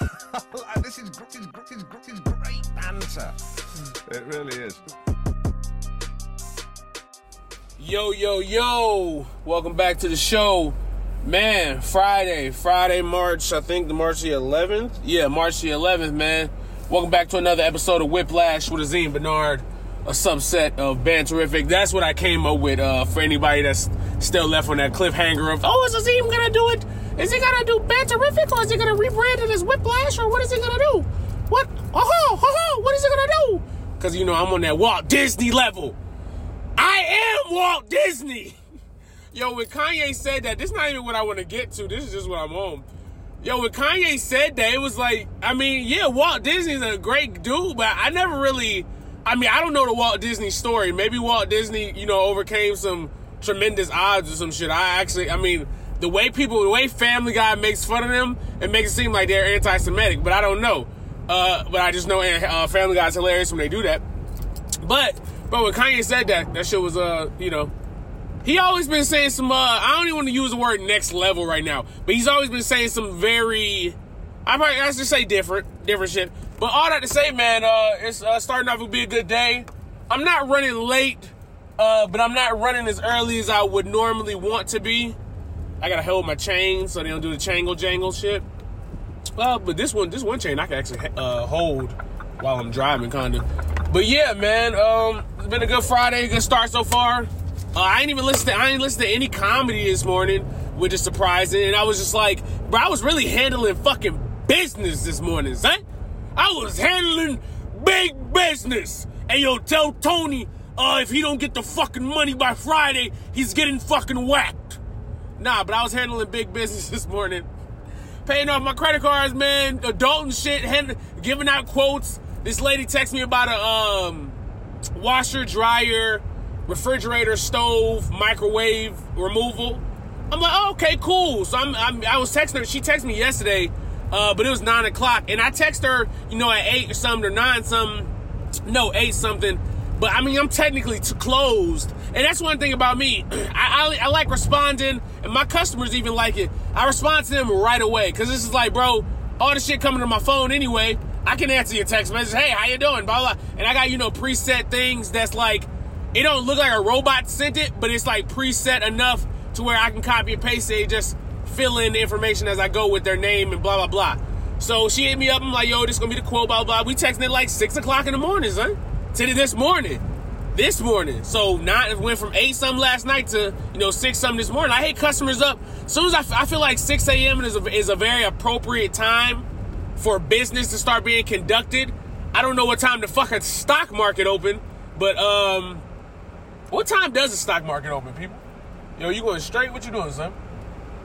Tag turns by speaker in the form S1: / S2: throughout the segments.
S1: this is this is this is, this is great banter. It really is.
S2: Yo, yo, yo. Welcome back to the show. Man, Friday, Friday, March, I think the March the 11th. Yeah, March the 11th, man. Welcome back to another episode of Whiplash with Azim Bernard, a subset of Banterific. That's what I came up with uh, for anybody that's still left on that cliffhanger of, oh, is Azim gonna do it? Is he gonna do Banterific or is he gonna rebrand it as Whiplash or what is he gonna do? What? Oh, ho! oh, what is he gonna do? Because, you know, I'm on that Walt Disney level. I am Walt Disney. Yo, when Kanye said that, this is not even what I want to get to. This is just what I'm on. Yo, when Kanye said that, it was like, I mean, yeah, Walt Disney's a great dude, but I never really, I mean, I don't know the Walt Disney story. Maybe Walt Disney, you know, overcame some tremendous odds or some shit. I actually, I mean, the way people, the way Family Guy makes fun of them, it makes it seem like they're anti-Semitic, but I don't know. Uh, but I just know uh, Family Guy's hilarious when they do that. But, but when Kanye said that, that shit was, uh, you know, he always been saying some. Uh, I don't even want to use the word next level right now, but he's always been saying some very. I probably I should say different, different shit. But all that to say, man, uh, it's uh, starting off to be a good day. I'm not running late, uh, but I'm not running as early as I would normally want to be. I gotta hold my chain so they don't do the changle jangle shit. Well, but this one, this one chain I can actually uh, hold while I'm driving, kind of. But yeah, man, um, it's been a good Friday, good start so far. Uh, I ain't even listen. To, I ain't listen to any comedy this morning, which is surprising. And I was just like, bro, I was really handling fucking business this morning, son. I was handling big business. And yo, tell Tony, uh, if he don't get the fucking money by Friday, he's getting fucking whacked. Nah, but I was handling big business this morning. Paying off my credit cards, man. Adult and shit, hand, giving out quotes. This lady texted me about a um, washer, dryer, refrigerator, stove, microwave removal. I'm like, oh, okay, cool. So I'm, I'm, i was texting her. She texted me yesterday, uh, but it was nine o'clock, and I text her, you know, at eight or something or nine something. No, eight something. But I mean, I'm technically too closed, and that's one thing about me. I, I, I like responding, and my customers even like it. I respond to them right away because this is like, bro, all the shit coming to my phone anyway. I can answer your text message. Hey, how you doing? Blah blah. And I got you know preset things that's like it don't look like a robot sent it, but it's like preset enough to where I can copy and paste it, just fill in the information as I go with their name and blah blah blah. So she hit me up. I'm like, yo, this gonna be the quote, blah blah. We texting it like six o'clock in the morning, son. To this morning, this morning. So not it went from eight something last night to you know six something this morning. I hate customers up. As soon as I, I feel like six a.m. is a, is a very appropriate time for business to start being conducted. I don't know what time the fucking stock market open, but um, what time does the stock market open, people? Yo, you going straight? What you doing, son?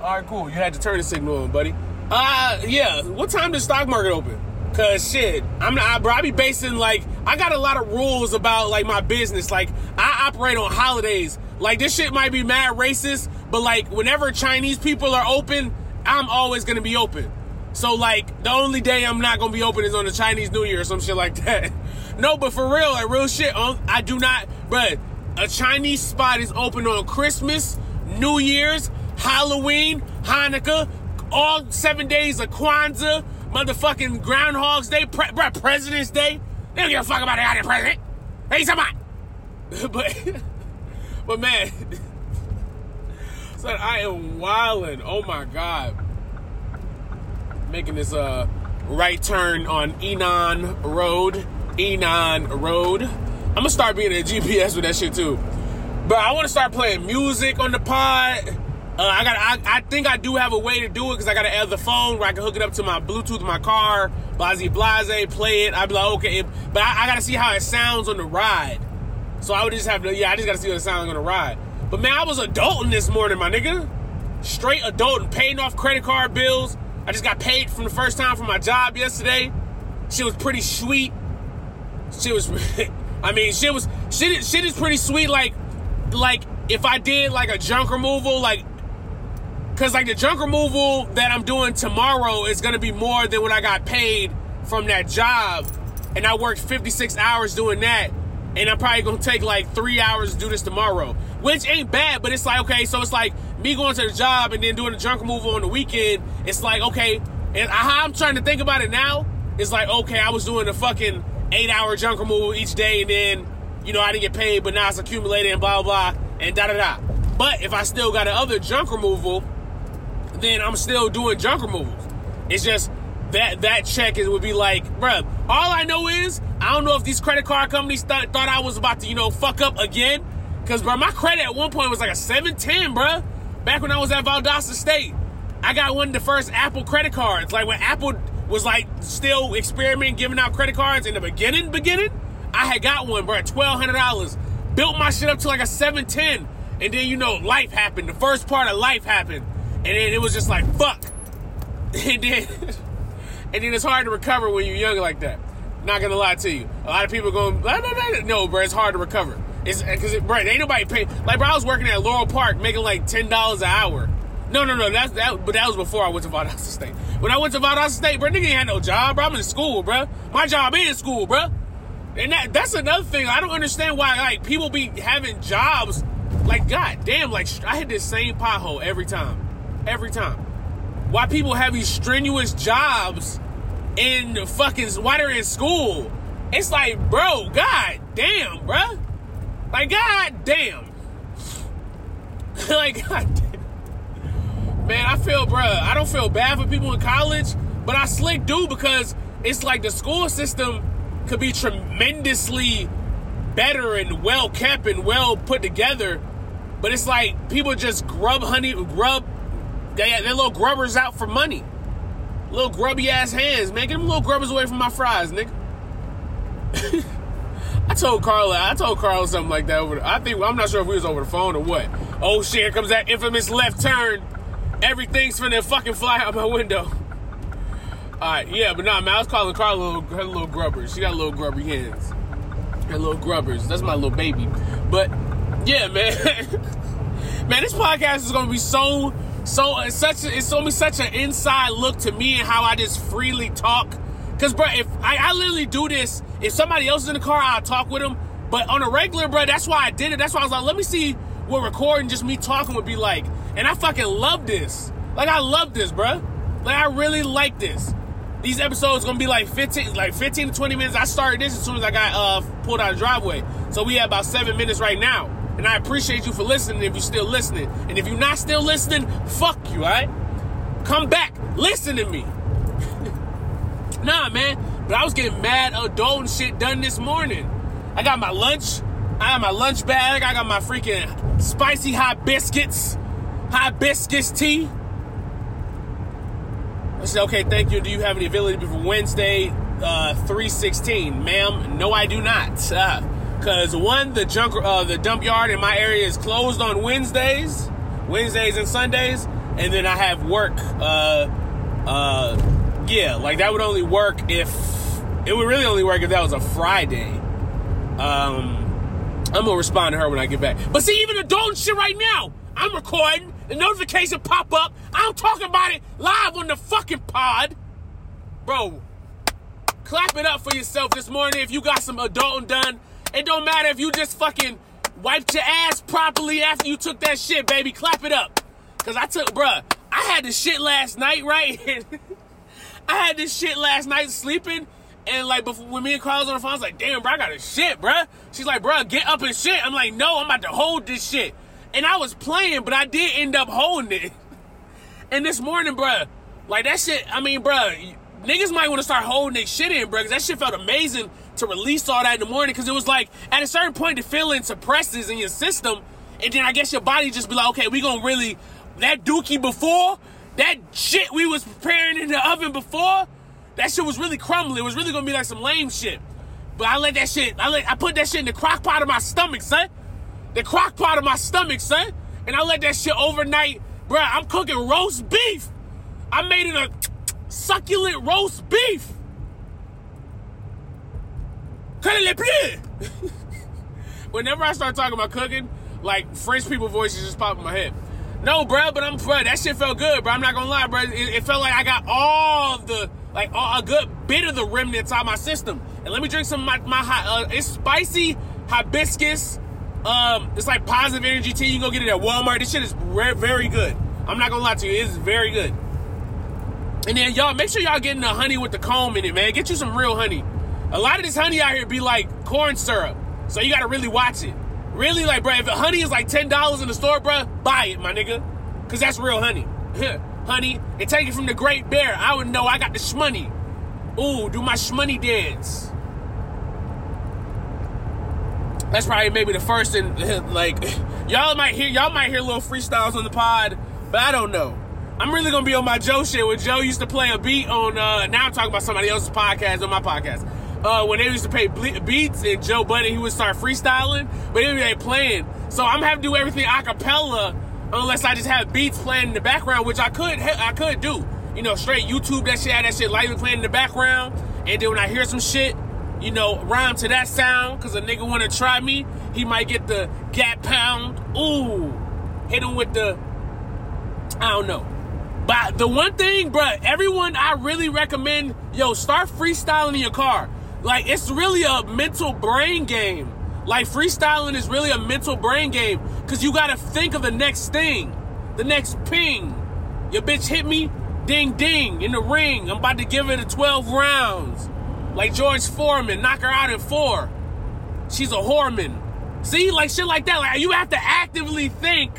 S2: All right, cool. You had to turn the signal on, buddy. Uh, yeah. What time does stock market open? Cause shit, I'm not, bro. I be basing like I got a lot of rules about like my business. Like I operate on holidays. Like this shit might be mad racist, but like whenever Chinese people are open, I'm always gonna be open. So like the only day I'm not gonna be open is on the Chinese New Year or some shit like that. no, but for real, like real shit, um, I do not, but a Chinese spot is open on Christmas, New Year's, Halloween, Hanukkah, all seven days of Kwanzaa, motherfucking Groundhog's Day, pre- President's Day. They don't give a fuck about the goddamn president. Hey, somebody. but, but man, son, I am wilding. Oh my god, making this uh right turn on Enon Road, Enon Road. I'm gonna start being a GPS with that shit too. But I want to start playing music on the pod. Uh, I got. I, I, think I do have a way to do it because I got an other phone where I can hook it up to my Bluetooth my car. Blase blase, play it. I'd be like, okay, but I, I got to see how it sounds on the ride. So I would just have to. Yeah, I just got to see how it sounds on the ride. But man, I was adulting this morning, my nigga. Straight adulting, paying off credit card bills. I just got paid from the first time for my job yesterday. She was pretty sweet. She was. I mean, shit was shit. Shit is pretty sweet. Like, like if I did like a junk removal, like, cause like the junk removal that I'm doing tomorrow is gonna be more than what I got paid from that job, and I worked 56 hours doing that, and I'm probably gonna take like three hours to do this tomorrow, which ain't bad. But it's like okay, so it's like me going to the job and then doing the junk removal on the weekend. It's like okay, And how I'm trying to think about it now is like, okay, I was doing a fucking eight hour junk removal each day, and then you know I didn't get paid, but now it's accumulated and blah blah blah and da da da. But if I still got another junk removal, then I'm still doing junk removals. It's just that that check is would be like, bruh, all I know is I don't know if these credit card companies th- thought I was about to, you know, fuck up again. Cause bro, my credit at one point was like a 710, bruh. Back when I was at Valdosta State. I got one of the first Apple credit cards. Like when Apple was like still experimenting giving out credit cards in the beginning, beginning, I had got one, bro, twelve hundred dollars. Built my shit up to like a 710. And then you know, life happened. The first part of life happened. And then it was just like, fuck. And then and then it's hard to recover when you're young like that. Not gonna lie to you. A lot of people going, blah, blah, blah. no, bro, it's hard to recover. It's because, it, bro, ain't nobody paying. Like, bro, I was working at Laurel Park making like ten dollars an hour. No, no, no, that's that. But that was before I went to Valdosta State. When I went to Valdosta State, bro, nigga had no job, bro. I'm in school, bro. My job is school, bro. And that that's another thing. I don't understand why like people be having jobs. Like, god damn, like I hit this same pothole every time, every time. Why people have these strenuous jobs in the fucking why they're in school? It's like, bro, god damn, bro. Like, god damn. like, god damn. Man, I feel, bro, I don't feel bad for people in college, but I slick do because it's like the school system could be tremendously better and well kept and well put together. But it's like people just grub honey, grub, they, they're little grubbers out for money. Little grubby ass hands, man. Get them little grubbers away from my fries, nigga. I told Carla, I told Carla something like that over. The, I think I'm not sure if we was over the phone or what. Oh shit! Here comes that infamous left turn. Everything's finna fucking fly out my window. All right, yeah, but nah, man, I was calling Carla her little grubbers. She got little grubby hands. Her little grubbers. That's my little baby. But yeah, man, man, this podcast is gonna be so, so it's such. A, it's gonna such an inside look to me and how I just freely talk. Cause, bro, if I, I literally do this, if somebody else is in the car, I'll talk with them. But on a regular, bro, that's why I did it. That's why I was like, let me see what recording just me talking would be like. And I fucking love this. Like, I love this, bro. Like, I really like this. These episodes gonna be like 15, like 15 to 20 minutes. I started this as soon as I got uh, pulled out of driveway. So we have about seven minutes right now. And I appreciate you for listening if you're still listening. And if you're not still listening, fuck you, alright? Come back, listen to me. nah, man. But I was getting mad adult and shit done this morning. I got my lunch. I got my lunch bag. I got my freaking spicy hot biscuits, hibiscus tea. I said, okay, thank you. Do you have any availability for Wednesday, uh, 316? Ma'am, no, I do not. Because uh, one, the junk, uh, the dump yard in my area is closed on Wednesdays, Wednesdays and Sundays, and then I have work. Uh, uh, yeah, like that would only work if it would really only work if that was a Friday. Um, I'm gonna respond to her when I get back. But see, even adult shit right now, I'm recording. The notification pop up. I'm talking about it live on the fucking pod. Bro, clap it up for yourself this morning if you got some adulting done. It don't matter if you just fucking wiped your ass properly after you took that shit, baby. Clap it up. Cause I took, bruh, I had this shit last night, right? I had this shit last night sleeping. And like before, when me and Carl was on the phone, I was like, damn, bro, I got a shit, bruh. She's like, bruh, get up and shit. I'm like, no, I'm about to hold this shit. And I was playing, but I did end up holding it. And this morning, bruh, like that shit, I mean, bruh, niggas might want to start holding their shit in, bruh, because that shit felt amazing to release all that in the morning. Because it was like, at a certain point, the feeling suppresses in your system. And then I guess your body just be like, okay, we gonna really, that dookie before, that shit we was preparing in the oven before, that shit was really crumbly. It was really gonna be like some lame shit. But I let that shit, I let, I put that shit in the crock pot of my stomach, son. The crock pot of my stomach, son. And I let that shit overnight. Bruh, I'm cooking roast beef. I made it a succulent roast beef. Whenever I start talking about cooking, like French people voices just pop in my head. No, bro, but I'm bro. That shit felt good, bro. I'm not gonna lie, bro. It, it felt like I got all the like all, a good bit of the remnants out of my system. And let me drink some of my my uh, it's spicy hibiscus. Um, it's like positive energy tea. You can go get it at Walmart. This shit is very, very good. I'm not gonna lie to you, it is very good. And then y'all make sure y'all getting the honey with the comb in it, man. Get you some real honey. A lot of this honey out here be like corn syrup, so you gotta really watch it. Really, like, bro, if the honey is like ten dollars in the store, bro, buy it, my nigga, cause that's real honey. honey, and take it from the Great Bear. I would know I got the shmoney. Ooh, do my shmoney dance. That's probably maybe the first and like y'all might hear y'all might hear little freestyles on the pod, but I don't know. I'm really gonna be on my Joe shit where Joe used to play a beat on. Uh, now I'm talking about somebody else's podcast on my podcast. Uh, when they used to play beats and Joe Budden, he would start freestyling, but he be playing. So I'm having to do everything a cappella unless I just have beats playing in the background, which I could I could do. You know, straight YouTube that shit, that shit lightly playing in the background, and then when I hear some shit, you know, rhyme to that sound, cause a nigga wanna try me, he might get the gap pound. Ooh, hit him with the I don't know. But the one thing, bro, everyone I really recommend, yo, start freestyling in your car. Like it's really a mental brain game. Like freestyling is really a mental brain game because you gotta think of the next thing, the next ping. Your bitch hit me, ding ding, in the ring. I'm about to give her the 12 rounds. Like George Foreman, knock her out in four. She's a whoreman. See, like shit like that. Like you have to actively think.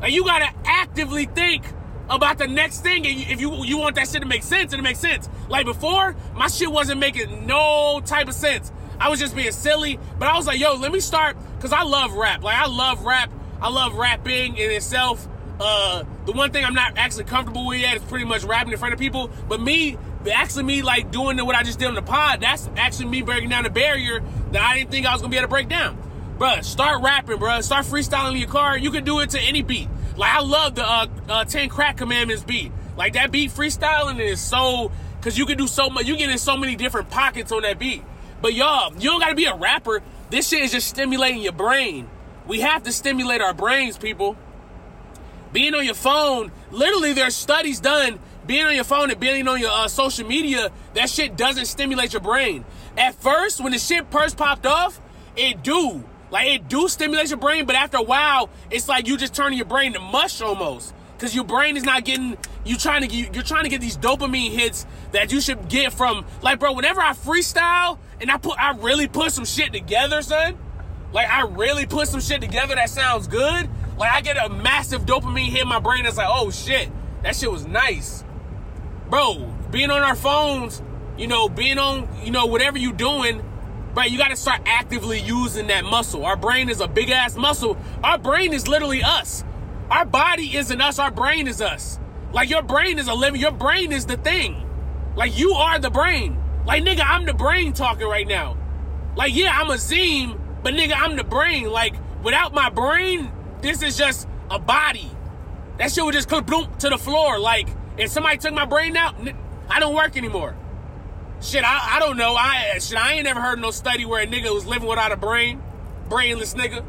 S2: Like you gotta actively think about the next thing. And if you you want that shit to make sense, and it makes sense. Like before, my shit wasn't making no type of sense. I was just being silly. But I was like, yo, let me start because I love rap. Like I love rap. I love rapping in itself. Uh, the one thing I'm not actually comfortable with yet is pretty much rapping in front of people. But me, actually me like doing what I just did on the pod, that's actually me breaking down a barrier that I didn't think I was gonna be able to break down. Bruh, start rapping, bruh. Start freestyling in your car. You can do it to any beat. Like I love the uh, uh, 10 crack commandments beat. Like that beat freestyling is so cause you can do so much you get in so many different pockets on that beat. But y'all, you don't gotta be a rapper. This shit is just stimulating your brain. We have to stimulate our brains, people. Being on your phone, literally, there's studies done. Being on your phone and being on your uh, social media, that shit doesn't stimulate your brain. At first, when the shit first popped off, it do. Like it do stimulate your brain, but after a while, it's like you just turning your brain to mush almost. Cause your brain is not getting you trying to get you're trying to get these dopamine hits that you should get from like bro, whenever I freestyle and I put I really put some shit together, son. Like I really put some shit together that sounds good. Like I get a massive dopamine hit in my brain that's like, oh shit, that shit was nice. Bro, being on our phones, you know, being on, you know, whatever you doing, right? You gotta start actively using that muscle. Our brain is a big ass muscle. Our brain is literally us. Our body isn't us, our brain is us. Like your brain is a living, your brain is the thing. Like you are the brain. Like nigga, I'm the brain talking right now. Like yeah, I'm Azim, but nigga, I'm the brain. Like without my brain, this is just a body. That shit would just come boom to the floor. Like if somebody took my brain out, I don't work anymore. Shit, I, I don't know. I shit, I ain't never heard no study where a nigga was living without a brain, brainless nigga.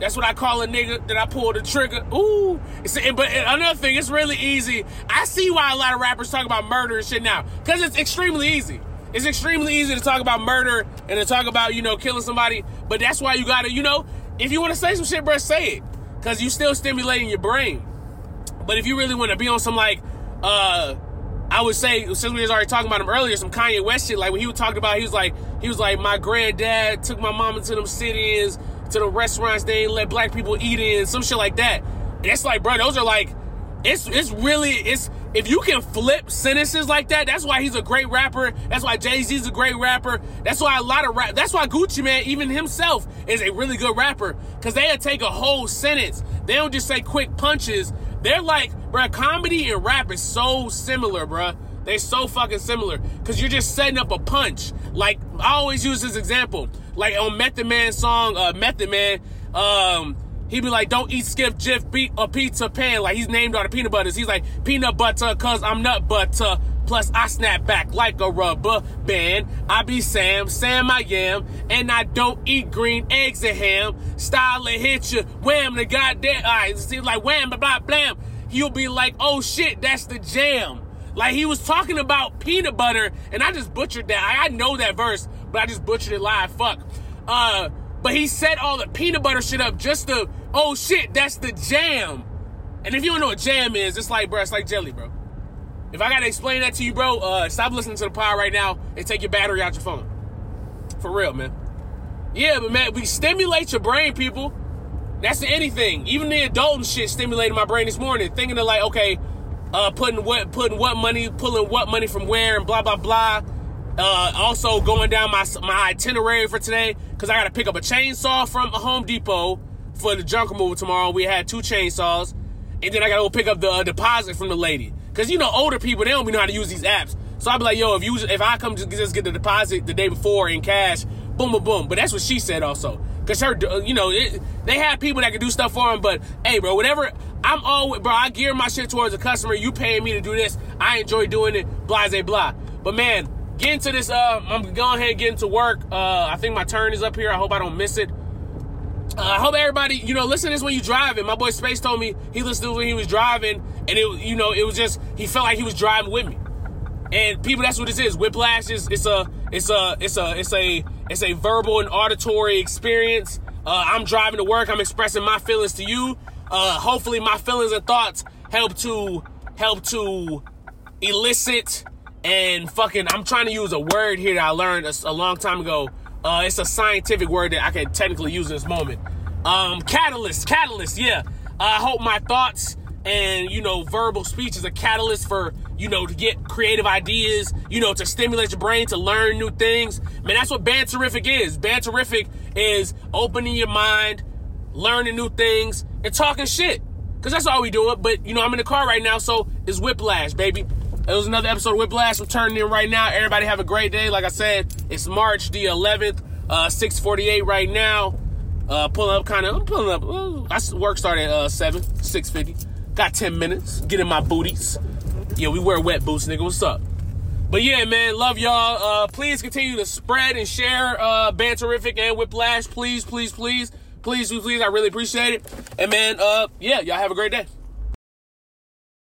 S2: That's what I call a nigga that I pull the trigger. Ooh. It's, but another thing, it's really easy. I see why a lot of rappers talk about murder and shit now. Because it's extremely easy. It's extremely easy to talk about murder and to talk about, you know, killing somebody. But that's why you gotta, you know, if you wanna say some shit, bro, say it. Because you still stimulating your brain. But if you really wanna be on some, like, uh, I would say, since we was already talking about him earlier, some Kanye West shit, like when he was talking about, he was like, he was like, my granddad took my mama to them cities to the restaurants they ain't let black people eat in, some shit like that. And it's like, bro, those are like, it's it's really it's if you can flip sentences like that, that's why he's a great rapper. That's why Jay Z's a great rapper. That's why a lot of rap. That's why Gucci Mane, even himself, is a really good rapper because they take a whole sentence. They don't just say quick punches. They're like, bro, comedy and rap is so similar, bro. They're so fucking similar because you're just setting up a punch. Like I always use this example. Like on Method Man song, uh, Method Man, um, he'd be like, "Don't eat Skip Jif beat a pizza pan." Like he's named all the peanut butters. He's like peanut butter, cause I'm nut butter. Plus I snap back like a rubber band. I be Sam, Sam I am, and I don't eat green eggs and ham. Style and hit you, wham the goddamn. eyes. Alright, seems like wham, blah blah blam. You'll be like, oh shit, that's the jam. Like he was talking about peanut butter, and I just butchered that. I, I know that verse, but I just butchered it live. Fuck. Uh, but he set all the peanut butter shit up just to, oh shit, that's the jam. And if you don't know what jam is, it's like, bro, it's like jelly, bro. If I gotta explain that to you, bro, uh, stop listening to the pod right now and take your battery out your phone. For real, man. Yeah, but man, we stimulate your brain, people. That's anything. Even the adult and shit stimulated my brain this morning, thinking of like, okay, uh, putting what, putting what money, pulling what money from where, and blah blah blah. Uh, also going down my my itinerary for today because I got to pick up a chainsaw from the Home Depot for the junk removal tomorrow. We had two chainsaws, and then I got to go pick up the uh, deposit from the lady because you know older people they don't know how to use these apps. So I'd be like, yo, if you if I come to just get the deposit the day before in cash, boom, boom, boom. But that's what she said also. Cause her, you know, it, they have people that can do stuff for them. But hey, bro, whatever. I'm always, bro. I gear my shit towards the customer. You paying me to do this. I enjoy doing it. Blah, blah, blah. But man, get into this. Uh, I'm going ahead and into work. Uh, I think my turn is up here. I hope I don't miss it. Uh, I hope everybody, you know, listen to this when you driving. My boy Space told me he listened to when he was driving, and it, you know, it was just he felt like he was driving with me. And people, that's what this is. Whiplash is it's a it's a it's a it's a it's a verbal and auditory experience. Uh, I'm driving to work. I'm expressing my feelings to you. Uh, hopefully, my feelings and thoughts help to help to elicit and fucking. I'm trying to use a word here that I learned a, a long time ago. Uh, it's a scientific word that I can technically use in this moment. Um, catalyst, catalyst. Yeah. I hope my thoughts and you know verbal speech is a catalyst for you know to get creative ideas you know to stimulate your brain to learn new things. Man that's what banterific is. Banterific is opening your mind learning new things and talking shit. Because that's all we do. It but you know i'm in the car right now so it's whiplash baby. It was another episode of whiplash. I'm turning in right now. Everybody have a great day. Like i said it's march the 11th uh 648 right now. Uh pulling up kind of i'm pulling up uh, work started at uh 7 650 Got 10 minutes. Get in my booties. Yeah, we wear wet boots, nigga. What's up? But yeah, man, love y'all. Uh, please continue to spread and share uh, Banterific and Whiplash. Please, please, please. Please, please, please. I really appreciate it. And man, uh, yeah, y'all have a great day.